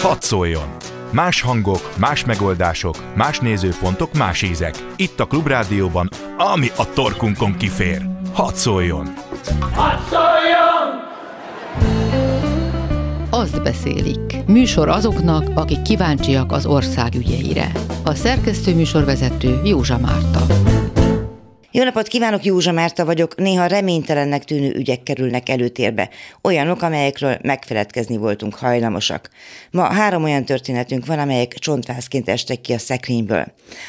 Hadd szóljon! Más hangok, más megoldások, más nézőpontok, más ízek. Itt a Klubrádióban, ami a torkunkon kifér. Hadd szóljon! Hadd szóljon! Azt beszélik. Műsor azoknak, akik kíváncsiak az ország ügyeire. A szerkesztő műsorvezető Józsa Márta. Jó napot kívánok, Józsa Márta vagyok. Néha reménytelennek tűnő ügyek kerülnek előtérbe. Olyanok, amelyekről megfeledkezni voltunk hajlamosak. Ma három olyan történetünk van, amelyek csontvászként estek ki a szekrényből.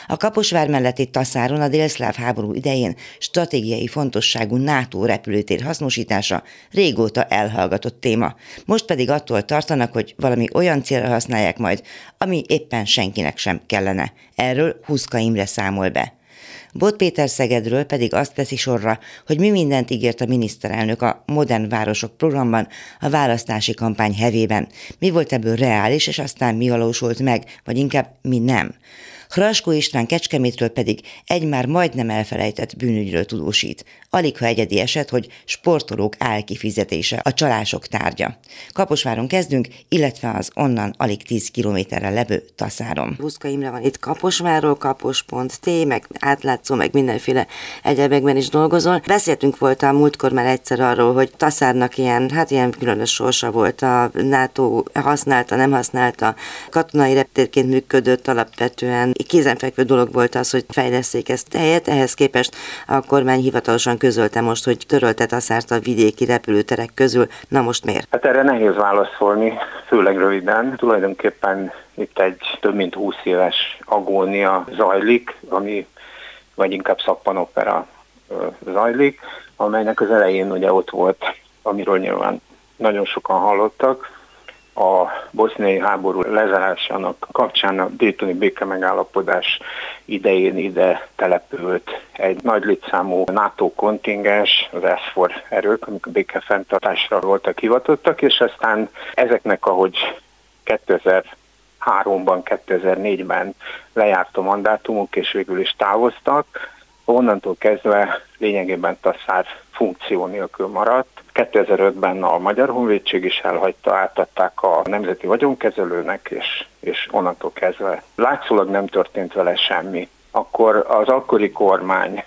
A Kaposvár melletti Taszáron a délszláv háború idején stratégiai fontosságú NATO repülőtér hasznosítása régóta elhallgatott téma. Most pedig attól tartanak, hogy valami olyan célra használják majd, ami éppen senkinek sem kellene. Erről Huszka Imre számol be. Bot Péter Szegedről pedig azt teszi sorra, hogy mi mindent ígért a miniszterelnök a Modern Városok programban a választási kampány hevében. Mi volt ebből reális, és aztán mi valósult meg, vagy inkább mi nem. Hraskó István Kecskemétről pedig egy már majdnem elfelejtett bűnügyről tudósít. Alig ha egyedi eset, hogy sportolók álkifizetése a csalások tárgya. Kaposváron kezdünk, illetve az onnan alig 10 kilométerre levő Taszáron. Buszka Imre van itt Kaposvárról, kapos.t, meg átlátszó, meg mindenféle egyebekben is dolgozol. Beszéltünk volt a múltkor már egyszer arról, hogy Taszárnak ilyen, hát ilyen különös sorsa volt. A NATO használta, nem használta, katonai reptérként működött alapvetően kézenfekvő dolog volt az, hogy fejleszték ezt helyet, ehhez képest a kormány hivatalosan közölte most, hogy törölte taszárt a vidéki repülőterek közül. Na most miért? Hát erre nehéz válaszolni, főleg röviden. Tulajdonképpen itt egy több mint 20 éves agónia zajlik, ami vagy inkább szappanopera zajlik, amelynek az elején ugye ott volt, amiről nyilván nagyon sokan hallottak, a boszniai háború lezárásának kapcsán a Daytoni béke megállapodás idején ide települt egy nagy létszámú NATO kontingens, az ESZFOR erők, amik a békefenntartásra voltak hivatottak, és aztán ezeknek, ahogy 2003-ban, 2004-ben lejárt a mandátumuk, és végül is távoztak, onnantól kezdve lényegében Tasszár funkció nélkül maradt. 2005-ben a Magyar Honvédség is elhagyta, átadták a Nemzeti Vagyonkezelőnek, és, és onnantól kezdve látszólag nem történt vele semmi. Akkor az akkori kormány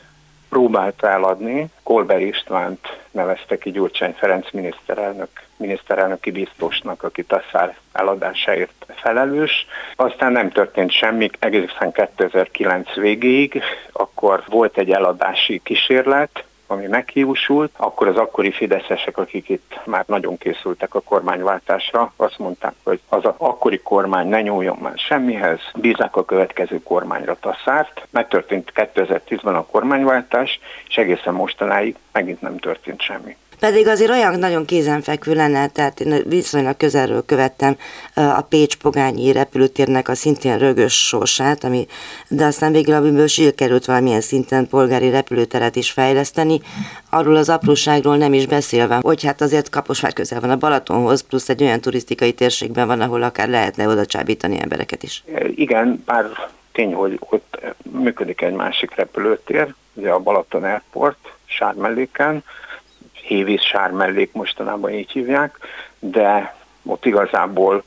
próbálta eladni, Kolber Istvánt nevezte ki Gyurcsány Ferenc miniszterelnök, miniszterelnöki biztosnak, aki Tasszár eladásáért felelős. Aztán nem történt semmi egészen 2009 végéig, akkor volt egy eladási kísérlet, ami meghiúsult, akkor az akkori fideszesek, akik itt már nagyon készültek a kormányváltásra, azt mondták, hogy az a akkori kormány ne nyúljon már semmihez, bízzák a következő kormányra tasszárt. Megtörtént 2010-ben a kormánywáltás, és egészen mostanáig megint nem történt semmi. Pedig azért olyan nagyon kézenfekvő lenne, tehát én viszonylag közelről követtem a Pécs-Pogányi repülőtérnek a szintén rögös sorsát, ami, de aztán végül amiből sikerült valamilyen szinten polgári repülőteret is fejleszteni, arról az apróságról nem is beszélve, hogy hát azért Kaposvár közel van a Balatonhoz, plusz egy olyan turisztikai térségben van, ahol akár lehetne oda csábítani embereket is. Igen, bár tény, hogy ott működik egy másik repülőtér, ugye a Balaton Airport, Sármelléken, hévíz sármellék mostanában így hívják, de ott igazából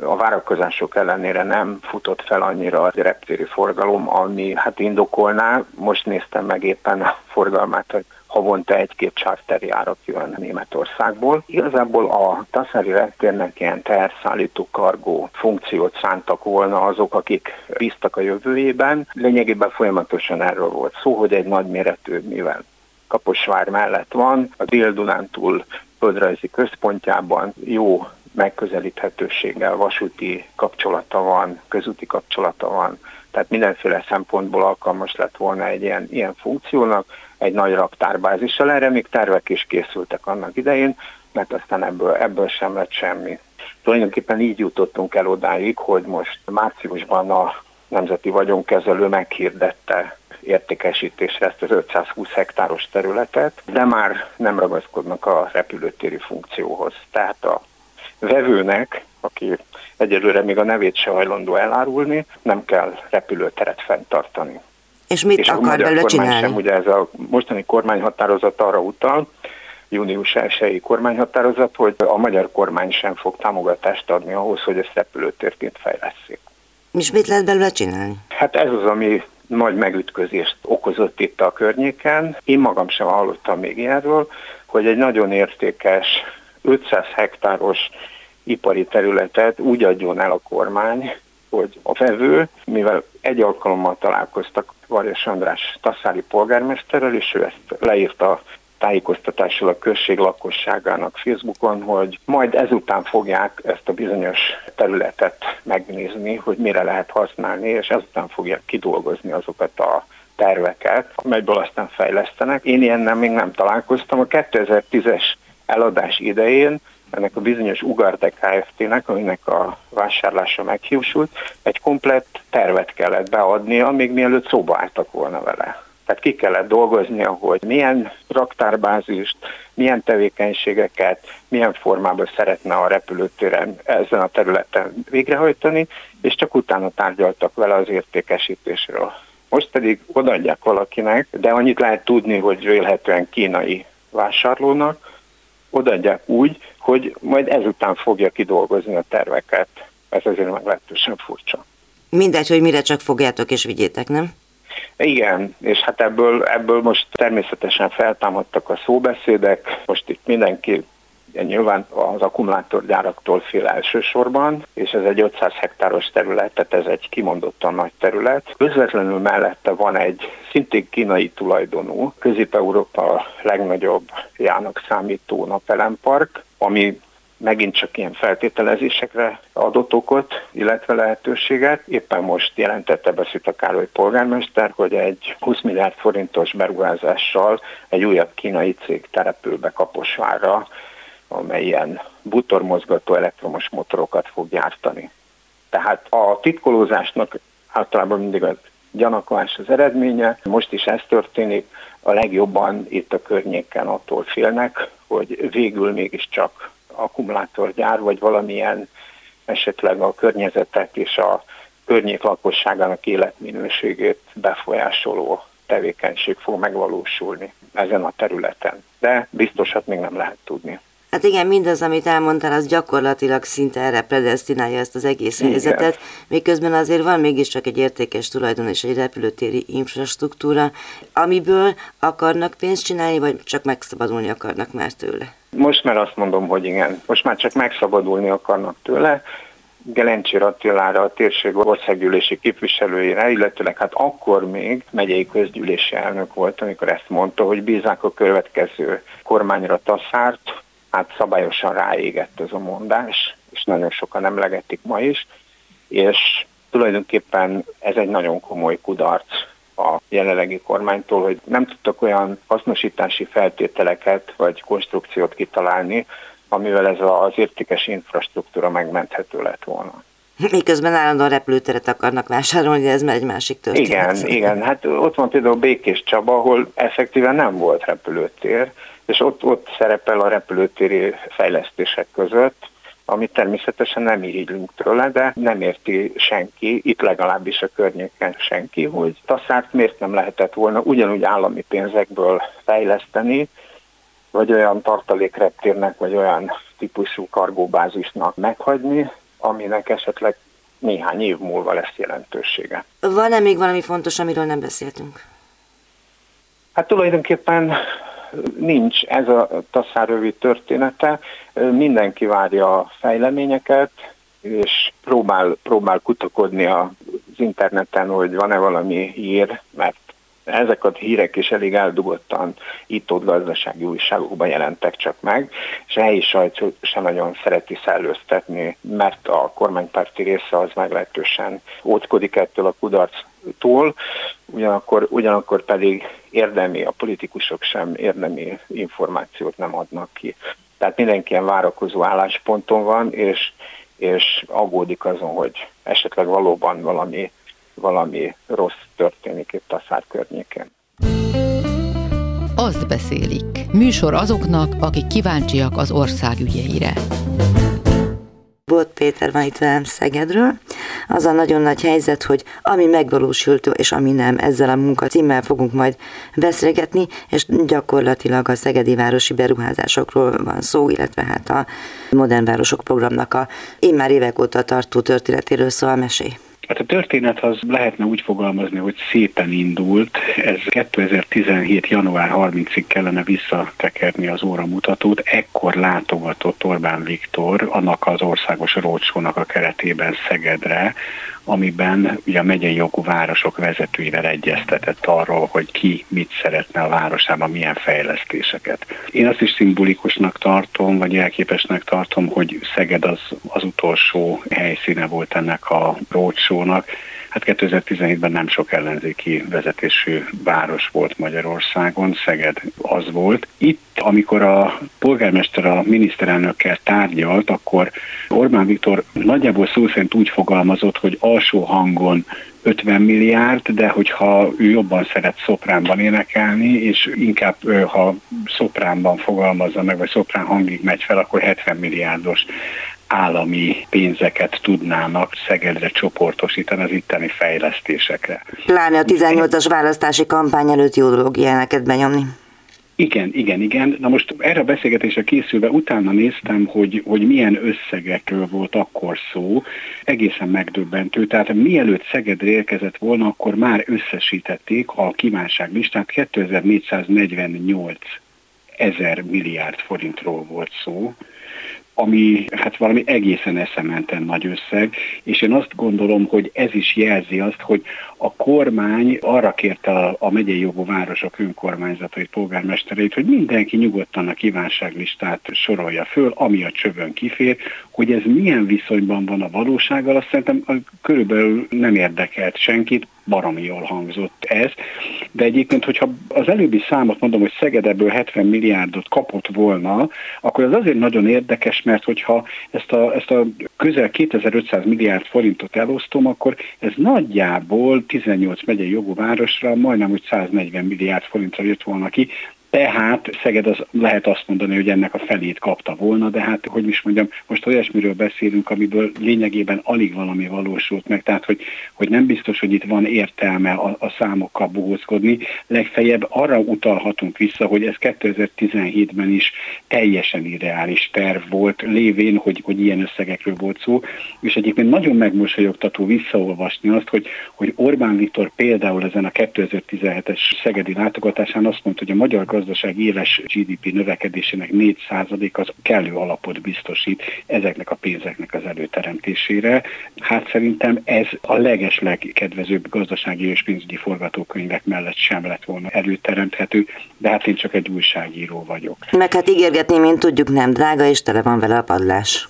a várakozások ellenére nem futott fel annyira a reptéri forgalom, ami hát indokolná. Most néztem meg éppen a forgalmát, hogy havonta egy-két charterjárat jön Németországból. Igazából a Tasszári reptérnek ilyen terszállító kargó funkciót szántak volna azok, akik bíztak a jövőjében. Lényegében folyamatosan erről volt szó, hogy egy nagyméretű, mivel Kaposvár mellett van, a Dél-Dunántúl földrajzi központjában jó megközelíthetőséggel vasúti kapcsolata van, közúti kapcsolata van, tehát mindenféle szempontból alkalmas lett volna egy ilyen, ilyen funkciónak, egy nagy raktárbázissal. Erre még tervek is készültek annak idején, mert aztán ebből, ebből sem lett semmi. Tulajdonképpen így jutottunk el odáig, hogy most márciusban a Nemzeti Vagyonkezelő meghirdette értékesítésre ezt az 520 hektáros területet, de már nem ragaszkodnak a repülőtéri funkcióhoz. Tehát a vevőnek, aki egyelőre még a nevét se hajlandó elárulni, nem kell repülőteret fenntartani. És mit és akar belőle csinálni? Sem, ugye ez a mostani kormányhatározat arra utal, június 1 kormányhatározat, hogy a magyar kormány sem fog támogatást adni ahhoz, hogy ezt repülőtérként fejleszik. És mit lehet belőle csinálni? Hát ez az, ami nagy megütközést okozott itt a környéken. Én magam sem hallottam még ilyenről, hogy egy nagyon értékes 500 hektáros ipari területet úgy adjon el a kormány, hogy a vevő, mivel egy alkalommal találkoztak Varjas András tasszári polgármesterrel, és ő ezt leírta tájékoztatással a község lakosságának Facebookon, hogy majd ezután fogják ezt a bizonyos területet megnézni, hogy mire lehet használni, és ezután fogják kidolgozni azokat a terveket, amelyből aztán fejlesztenek. Én ilyennel még nem találkoztam. A 2010-es eladás idején ennek a bizonyos Ugarte Kft-nek, aminek a vásárlása meghiúsult, egy komplett tervet kellett beadnia, még mielőtt szóba álltak volna vele. Tehát ki kellett dolgoznia, hogy milyen raktárbázist, milyen tevékenységeket, milyen formában szeretne a repülőtéren ezen a területen végrehajtani, és csak utána tárgyaltak vele az értékesítésről. Most pedig odaadják valakinek, de annyit lehet tudni, hogy vélhetően kínai vásárlónak, odaadják úgy, hogy majd ezután fogja kidolgozni a terveket. Ez azért meglehetősen furcsa. Mindegy, hogy mire csak fogjátok és vigyétek, nem? Igen, és hát ebből, ebből most természetesen feltámadtak a szóbeszédek, most itt mindenki ugye nyilván az akkumulátorgyáraktól fél elsősorban, és ez egy 500 hektáros terület, tehát ez egy kimondottan nagy terület. Közvetlenül mellette van egy szintén kínai tulajdonú, Közép-Európa legnagyobb jának számító napelempark, ami megint csak ilyen feltételezésekre adott okot, illetve lehetőséget. Éppen most jelentette be a Károly polgármester, hogy egy 20 milliárd forintos beruházással egy újabb kínai cég terepül be Kaposvárra, amely ilyen butormozgató elektromos motorokat fog gyártani. Tehát a titkolózásnak általában mindig a gyanaklás az eredménye. Most is ez történik. A legjobban itt a környéken attól félnek, hogy végül mégiscsak akkumulátorgyár, vagy valamilyen esetleg a környezetet és a környék lakosságának életminőségét befolyásoló tevékenység fog megvalósulni ezen a területen. De biztosat még nem lehet tudni. Hát igen, mindaz, amit elmondtál, az gyakorlatilag szinte erre predestinálja ezt az egész igen. helyzetet, miközben azért van mégiscsak egy értékes tulajdon és egy repülőtéri infrastruktúra, amiből akarnak pénzt csinálni, vagy csak megszabadulni akarnak már tőle? Most már azt mondom, hogy igen. Most már csak megszabadulni akarnak tőle. Gelencsér Attilára, a térség országgyűlési képviselőjére, illetőleg hát akkor még megyei közgyűlési elnök volt, amikor ezt mondta, hogy bízák a következő kormányra Taszárt, hát szabályosan ráégett ez a mondás, és nagyon sokan emlegetik ma is, és tulajdonképpen ez egy nagyon komoly kudarc a jelenlegi kormánytól, hogy nem tudtak olyan hasznosítási feltételeket vagy konstrukciót kitalálni, amivel ez az értékes infrastruktúra megmenthető lett volna. Miközben állandóan repülőteret akarnak vásárolni, ez már egy másik történet. Igen, igen. Hát ott van például Békés Csaba, ahol effektíven nem volt repülőtér, és ott, ott szerepel a repülőtéri fejlesztések között, amit természetesen nem irigylünk tőle, de nem érti senki, itt legalábbis a környéken senki, hogy Taszárt miért nem lehetett volna ugyanúgy állami pénzekből fejleszteni, vagy olyan tartalékreptérnek, vagy olyan típusú kargóbázisnak meghagyni, aminek esetleg néhány év múlva lesz jelentősége. Van-e még valami fontos, amiről nem beszéltünk? Hát tulajdonképpen nincs. Ez a taszár rövid története, mindenki várja a fejleményeket, és próbál, próbál kutakodni az interneten, hogy van-e valami hír, mert ezek a hírek is elég eldugottan itt-ott gazdasági újságokban jelentek csak meg, és a helyi sajtó sem nagyon szereti szellőztetni, mert a kormánypárti része az meglehetősen óckodik ettől a kudarctól, ugyanakkor, ugyanakkor pedig érdemi, a politikusok sem érdemi információt nem adnak ki. Tehát mindenki ilyen várakozó állásponton van, és, és aggódik azon, hogy esetleg valóban valami valami rossz történik itt a szár környékén. Azt beszélik. Műsor azoknak, akik kíváncsiak az ország ügyeire. Bot Péter van itt velem Szegedről. Az a nagyon nagy helyzet, hogy ami megvalósult, és ami nem, ezzel a munka címmel fogunk majd beszélgetni, és gyakorlatilag a Szegedi Városi Beruházásokról van szó, illetve hát a Modern Városok programnak a én már évek óta tartó történetéről szól a mesé. Hát a történet az lehetne úgy fogalmazni, hogy szépen indult. Ez 2017. január 30-ig kellene visszatekerni az óramutatót. Ekkor látogatott Orbán Viktor annak az országos rócsónak a keretében Szegedre, amiben ugye a megyei jogú városok vezetőivel egyeztetett arról, hogy ki mit szeretne a városában, milyen fejlesztéseket. Én azt is szimbolikusnak tartom, vagy elképesnek tartom, hogy Szeged az, az utolsó helyszíne volt ennek a rócsónak, Hát 2017-ben nem sok ellenzéki vezetésű város volt Magyarországon, Szeged az volt. Itt, amikor a polgármester a miniszterelnökkel tárgyalt, akkor Orbán Viktor nagyjából szó szerint úgy fogalmazott, hogy alsó hangon 50 milliárd, de hogyha ő jobban szeret szopránban énekelni, és inkább ha szopránban fogalmazza meg, vagy szoprán hangig megy fel, akkor 70 milliárdos állami pénzeket tudnának Szegedre csoportosítani az itteni fejlesztésekre. Pláne a 18-as választási kampány előtt jó dolog ilyeneket benyomni. Igen, igen, igen. Na most erre a beszélgetésre készülve utána néztem, hogy, hogy milyen összegekről volt akkor szó. Egészen megdöbbentő. Tehát mielőtt Szegedre érkezett volna, akkor már összesítették a kívánságlistát 2448 ezer milliárd forintról volt szó ami hát valami egészen eszementen nagy összeg, és én azt gondolom, hogy ez is jelzi azt, hogy a kormány arra kérte a, a megyei jogú városok önkormányzatait, polgármestereit, hogy mindenki nyugodtan a kívánságlistát sorolja föl, ami a csövön kifér, hogy ez milyen viszonyban van a valósággal, azt szerintem körülbelül nem érdekelt senkit, baromi jól hangzott ez, de egyébként, hogyha az előbbi számot mondom, hogy Szeged ebből 70 milliárdot kapott volna, akkor az azért nagyon érdekes, mert hogyha ezt a, ezt a közel 2500 milliárd forintot elosztom, akkor ez nagyjából 18 megyei jogú városra majdnem úgy 140 milliárd forintra jött volna ki, tehát Szeged az lehet azt mondani, hogy ennek a felét kapta volna, de hát, hogy is mondjam, most olyasmiről beszélünk, amiből lényegében alig valami valósult meg, tehát, hogy, hogy nem biztos, hogy itt van értelme a, a számokkal bohózkodni, legfeljebb arra utalhatunk vissza, hogy ez 2017-ben is teljesen irreális terv volt, lévén, hogy, hogy ilyen összegekről volt szó, és egyébként nagyon megmosolyogtató visszaolvasni azt, hogy, hogy Orbán Viktor például ezen a 2017-es szegedi látogatásán azt mondta, hogy a magyar gazdaság éves GDP növekedésének 4% az kellő alapot biztosít ezeknek a pénzeknek az előteremtésére. Hát szerintem ez a legesleg kedvezőbb gazdasági és pénzügyi forgatókönyvek mellett sem lett volna előteremthető, de hát én csak egy újságíró vagyok. Meg hát ígérgetni, mint tudjuk, nem drága, és tele van vele a padlás.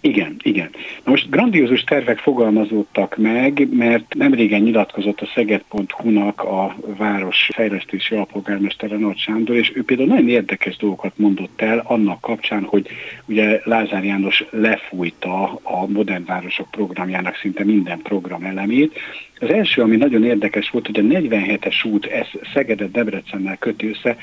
Igen, igen. Na most grandiózus tervek fogalmazódtak meg, mert nem régen nyilatkozott a Szeged.hu-nak a város fejlesztési alpolgármestere Nagy Sándor, és ő például nagyon érdekes dolgokat mondott el annak kapcsán, hogy ugye Lázár János lefújta a Modern Városok programjának szinte minden program elemét, az első, ami nagyon érdekes volt, hogy a 47-es út ez Szegedet Debrecennel köti össze,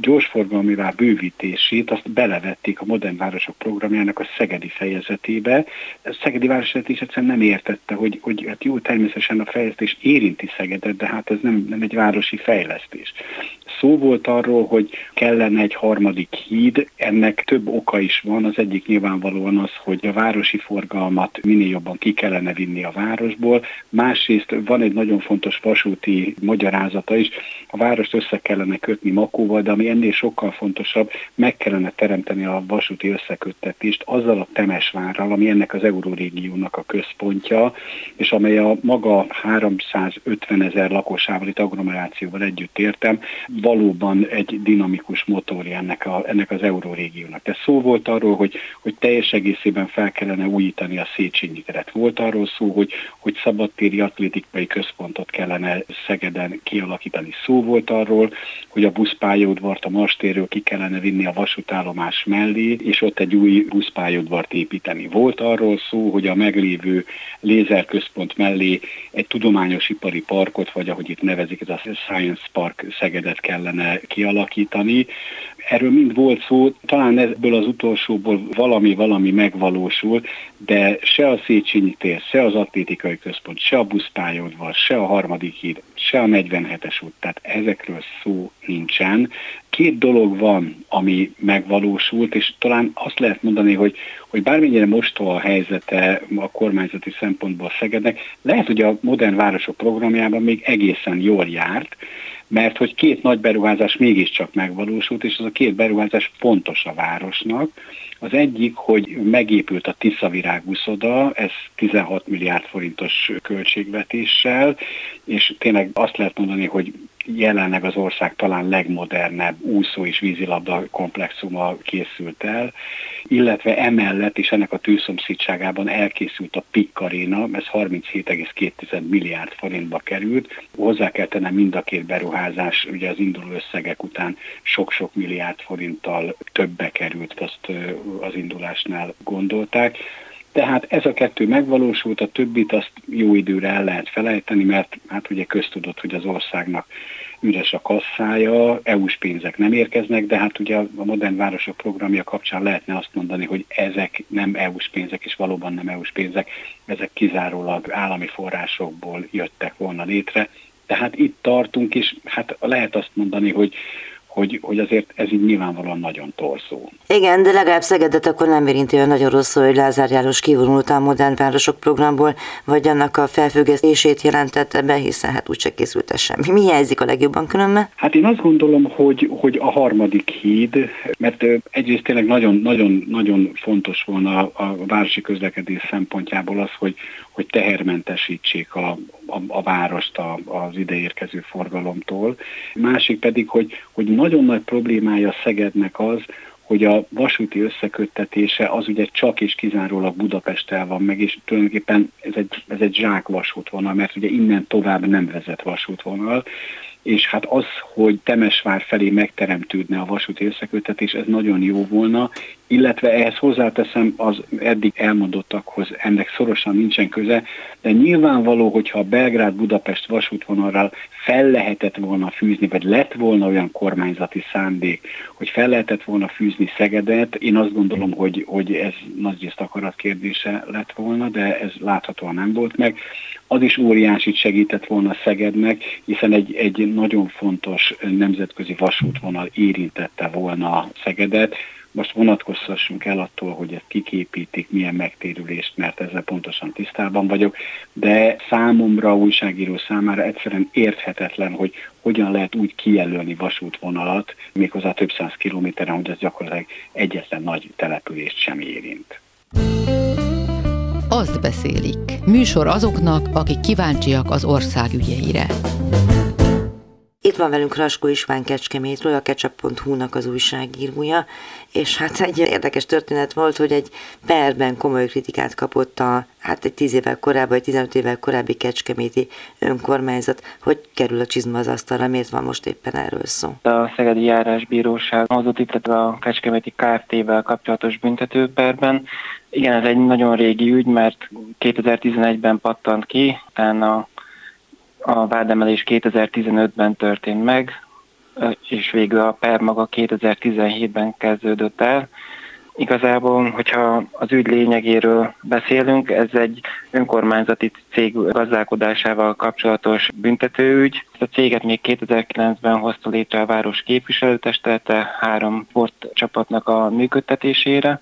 gyorsforgalmivá bővítését, azt belevették a Modern Városok programjának a szegedi fejezetébe. A szegedi városvezetés egyszerűen nem értette, hogy, hogy hát jó, természetesen a fejlesztés érinti Szegedet, de hát ez nem, nem egy városi fejlesztés. Szó volt arról, hogy kellene egy harmadik híd, ennek több oka is van. Az egyik nyilvánvalóan az, hogy a városi forgalmat minél jobban ki kellene vinni a városból. Másrészt van egy nagyon fontos vasúti magyarázata is. A várost össze kellene kötni Makóval, de ami ennél sokkal fontosabb, meg kellene teremteni a vasúti összeköttetést azzal a Temesvárral, ami ennek az eurórégiónak a központja, és amely a maga 350 ezer lakosával itt agglomerációval együtt értem, valóban egy dinamikus motorja ennek, a, ennek az eurórégiónak. De szó volt arról, hogy, hogy teljes egészében fel kellene újítani a Széchenyi teret. Volt arról szó, hogy, hogy szabadtéri atlétikai központot kellene Szegeden kialakítani. Szó volt arról, hogy a buszpályaudvart a Marstérről ki kellene vinni a vasútállomás mellé, és ott egy új buszpályaudvart építeni. Volt arról szó, hogy a meglévő lézerközpont mellé egy tudományos ipari parkot, vagy ahogy itt nevezik, ez a Science Park Szegedet kellene kialakítani. Erről mind volt szó, talán ebből az utolsóból valami-valami megvalósul, de se a Széchenyi tér, se az atlétikai központ, se a buszpályaudvar, se a harmadik híd, se a 47-es út, tehát ezekről szó nincsen. Két dolog van, ami megvalósult, és talán azt lehet mondani, hogy, hogy bármennyire mostoha a helyzete a kormányzati szempontból Szegednek, lehet, hogy a modern városok programjában még egészen jól járt, mert hogy két nagy beruházás mégiscsak megvalósult, és az a két beruházás fontos a városnak. Az egyik, hogy megépült a Tisza virágúszoda, ez 16 milliárd forintos költségvetéssel, és tényleg azt lehet mondani, hogy jelenleg az ország talán legmodernebb úszó és vízilabda komplexuma készült el, illetve emellett is ennek a tűzszomszédságában elkészült a PIK Arena, ez 37,2 milliárd forintba került. Hozzá kell tennem mind a két beruházás, ugye az induló összegek után sok-sok milliárd forinttal többbe került, azt az indulásnál gondolták. Tehát ez a kettő megvalósult, a többit azt jó időre el lehet felejteni, mert hát ugye köztudott, hogy az országnak üres a kasszája, EU-s pénzek nem érkeznek, de hát ugye a modern városok programja kapcsán lehetne azt mondani, hogy ezek nem EU-s pénzek, és valóban nem EU-s pénzek, ezek kizárólag állami forrásokból jöttek volna létre. Tehát itt tartunk, és hát lehet azt mondani, hogy hogy, hogy azért ez így nyilvánvalóan nagyon torzó. Igen, de legalább Szegedet akkor nem érinti olyan nagyon rosszul, hogy Lázár János kivonult a Modern Városok programból, vagy annak a felfüggesztését jelentette be, hiszen hát úgyse készült ez semmi. Mi hiányzik a legjobban különben? Hát én azt gondolom, hogy, hogy a harmadik híd, mert egyrészt tényleg nagyon, nagyon, nagyon fontos volna a városi közlekedés szempontjából az, hogy, hogy tehermentesítsék a, a, a várost a, az ideérkező forgalomtól. Másik pedig, hogy, hogy nagyon nagy problémája Szegednek az, hogy a vasúti összeköttetése az ugye csak és kizárólag Budapesttel van meg, és tulajdonképpen ez egy, ez egy zsák vasútvonal, mert ugye innen tovább nem vezet vasútvonal, és hát az, hogy Temesvár felé megteremtődne a vasúti összekötetés, ez nagyon jó volna, illetve ehhez hozzáteszem az eddig elmondottakhoz ennek szorosan nincsen köze, de nyilvánvaló, hogyha a Belgrád-Budapest vasútvonalral fel lehetett volna fűzni, vagy lett volna olyan kormányzati szándék, hogy fel lehetett volna fűzni Szegedet, én azt gondolom, hogy, hogy ez nagyrészt akarat kérdése lett volna, de ez láthatóan nem volt meg. Az is óriásit segített volna Szegednek, hiszen egy, egy nagyon fontos nemzetközi vasútvonal érintette volna Szegedet, most vonatkoztassunk el attól, hogy ezt kiképítik, milyen megtérülést, mert ezzel pontosan tisztában vagyok, de számomra, újságíró számára egyszerűen érthetetlen, hogy hogyan lehet úgy kijelölni vasútvonalat, méghozzá több száz kilométeren, hogy ez gyakorlatilag egyetlen nagy települést sem érint. Azt beszélik. Műsor azoknak, akik kíváncsiak az ország ügyeire. Itt van velünk Raskó István Kecskemétről, a ketchup.hu-nak az újságírója, és hát egy érdekes történet volt, hogy egy perben komoly kritikát kapott a, hát egy 10 évvel korábbi, vagy 15 évvel korábbi kecskeméti önkormányzat. Hogy kerül a csizma az asztalra, miért van most éppen erről szó? A Szegedi Járásbíróság hozott itt a Kecskeméti Kft-vel kapcsolatos büntetőperben. Igen, ez egy nagyon régi ügy, mert 2011-ben pattant ki, utána a vádemelés 2015-ben történt meg, és végül a per maga 2017-ben kezdődött el. Igazából, hogyha az ügy lényegéről beszélünk, ez egy önkormányzati cég gazdálkodásával kapcsolatos büntetőügy. A céget még 2009-ben hozta létre a város képviselőtestelete három sportcsapatnak a működtetésére,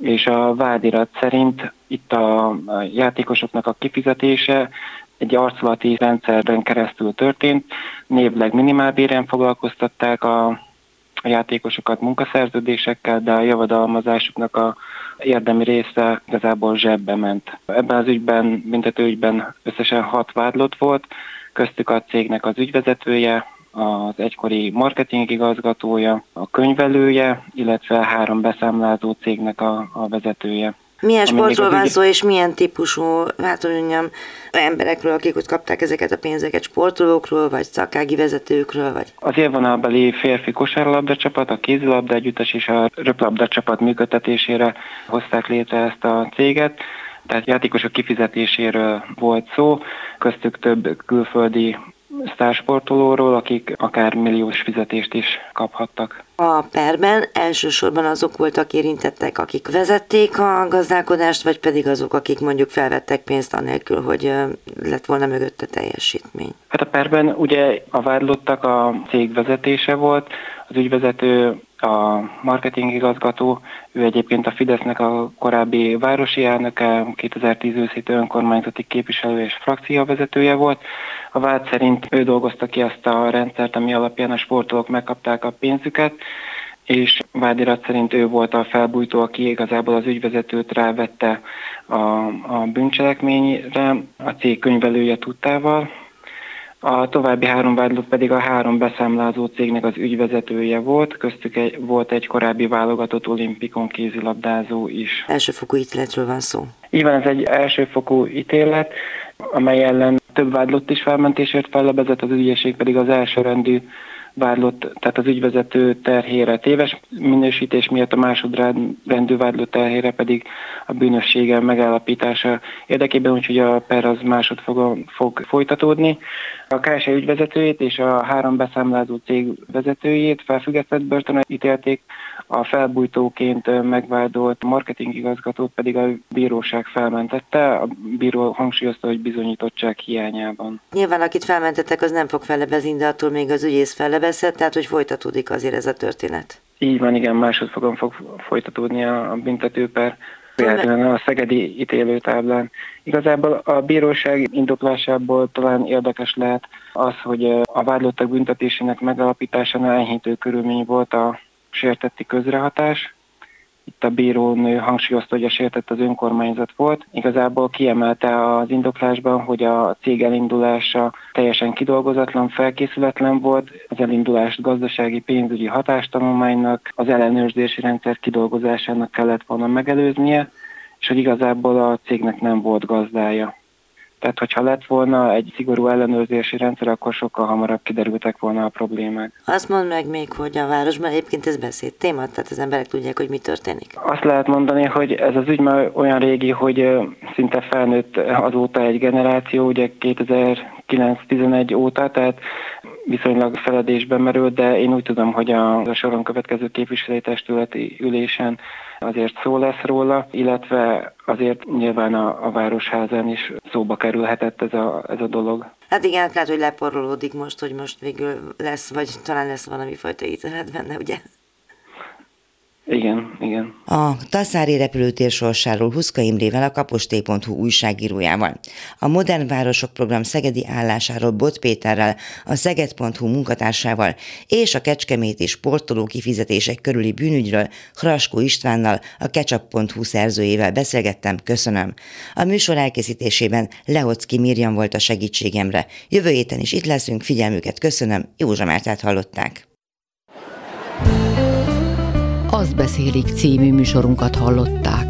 és a vádirat szerint itt a játékosoknak a kifizetése egy arculati rendszerben keresztül történt. Névleg minimálbéren foglalkoztatták a, a játékosokat munkaszerződésekkel, de a javadalmazásuknak a érdemi része igazából zsebbe ment. Ebben az ügyben, büntetőügyben összesen hat vádlott volt, köztük a cégnek az ügyvezetője, az egykori marketing igazgatója, a könyvelője, illetve három beszámlázó cégnek a, a vezetője. Milyen sportról van szó, és milyen típusú, hát hogy mondjam, emberekről, akik ott kapták ezeket a pénzeket, sportolókról, vagy szakági vezetőkről, vagy? Az élvonalbeli férfi kosárlabda csapat, a kézilabda együttes és a röplabda csapat működtetésére hozták létre ezt a céget. Tehát játékosok kifizetéséről volt szó, köztük több külföldi sztársportolóról, akik akár milliós fizetést is kaphattak. A perben elsősorban azok voltak érintettek, akik vezették a gazdálkodást, vagy pedig azok, akik mondjuk felvettek pénzt anélkül, hogy lett volna mögötte teljesítmény? Hát a perben ugye a vádlottak a cég vezetése volt, az ügyvezető a marketing igazgató, ő egyébként a Fidesznek a korábbi városi elnöke, 2010 őszítő önkormányzati képviselő és frakcióvezetője volt. A vád szerint ő dolgozta ki azt a rendszert, ami alapján a sportolók megkapták a pénzüket, és vádirat szerint ő volt a felbújtó, aki igazából az ügyvezetőt rávette a, a bűncselekményre, a cég könyvelője tudtával, a további három vádlott pedig a három beszámlázó cégnek az ügyvezetője volt, köztük egy, volt egy korábbi válogatott olimpikon kézilabdázó is. Elsőfokú ítéletről van szó. Így van, ez egy elsőfokú ítélet, amely ellen több vádlott is felmentésért fellebezett, az ügyészség pedig az első rendű vádlott, tehát az ügyvezető terhére téves minősítés miatt a másodrendű vádlott terhére pedig a bűnössége megállapítása érdekében, úgyhogy a per az másod fog, folytatódni. A KSE ügyvezetőjét és a három beszámlázó cég vezetőjét felfüggesztett börtönre ítélték, a felbújtóként megvádolt marketingigazgatót pedig a bíróság felmentette, a bíró hangsúlyozta, hogy bizonyítottság hiányában. Nyilván akit felmentettek, az nem fog fellebezni, de attól még az ügyész fellebezhet, tehát hogy folytatódik azért ez a történet. Így van, igen, másodfogon fog folytatódni a büntetőper például a szegedi ítélőtáblán. Igazából a bíróság indoklásából talán érdekes lehet az, hogy a vádlottak büntetésének megalapításánál enyhítő körülmény volt a sértetti közrehatás. Itt a bírónő hangsúlyozta, hogy a sértett az önkormányzat volt. Igazából kiemelte az indoklásban, hogy a cég elindulása teljesen kidolgozatlan, felkészületlen volt. Az elindulást gazdasági pénzügyi hatástanulmánynak, az ellenőrzési rendszer kidolgozásának kellett volna megelőznie, és hogy igazából a cégnek nem volt gazdája. Tehát, hogyha lett volna egy szigorú ellenőrzési rendszer, akkor sokkal hamarabb kiderültek volna a problémák. Azt mondd meg még, hogy a városban egyébként ez beszéd téma, tehát az emberek tudják, hogy mi történik. Azt lehet mondani, hogy ez az ügy már olyan régi, hogy szinte felnőtt azóta egy generáció, ugye 2009-11 óta, tehát viszonylag feledésben merült, de én úgy tudom, hogy a, a soron következő képviselőtestületi ülésen azért szó lesz róla, illetve azért nyilván a, a Városházán is szóba kerülhetett ez a, ez a dolog. Hát igen, hát lehet, hogy leporolódik most, hogy most végül lesz, vagy talán lesz valami fajta ítélet benne, ugye? Igen, igen. A Taszári repülőtér sorsáról Huszka Imrével a kaposté.hu újságírójával. A Modern Városok program szegedi állásáról Bot Péterrel, a Szeged.hu munkatársával és a Kecskeméti sportoló kifizetések körüli bűnügyről Hraskó Istvánnal, a Ketchup.hu szerzőjével beszélgettem, köszönöm. A műsor elkészítésében Lehocki Mirjam volt a segítségemre. Jövő héten is itt leszünk, figyelmüket köszönöm, Józsa Mártát hallották. Azt beszélik című műsorunkat hallották.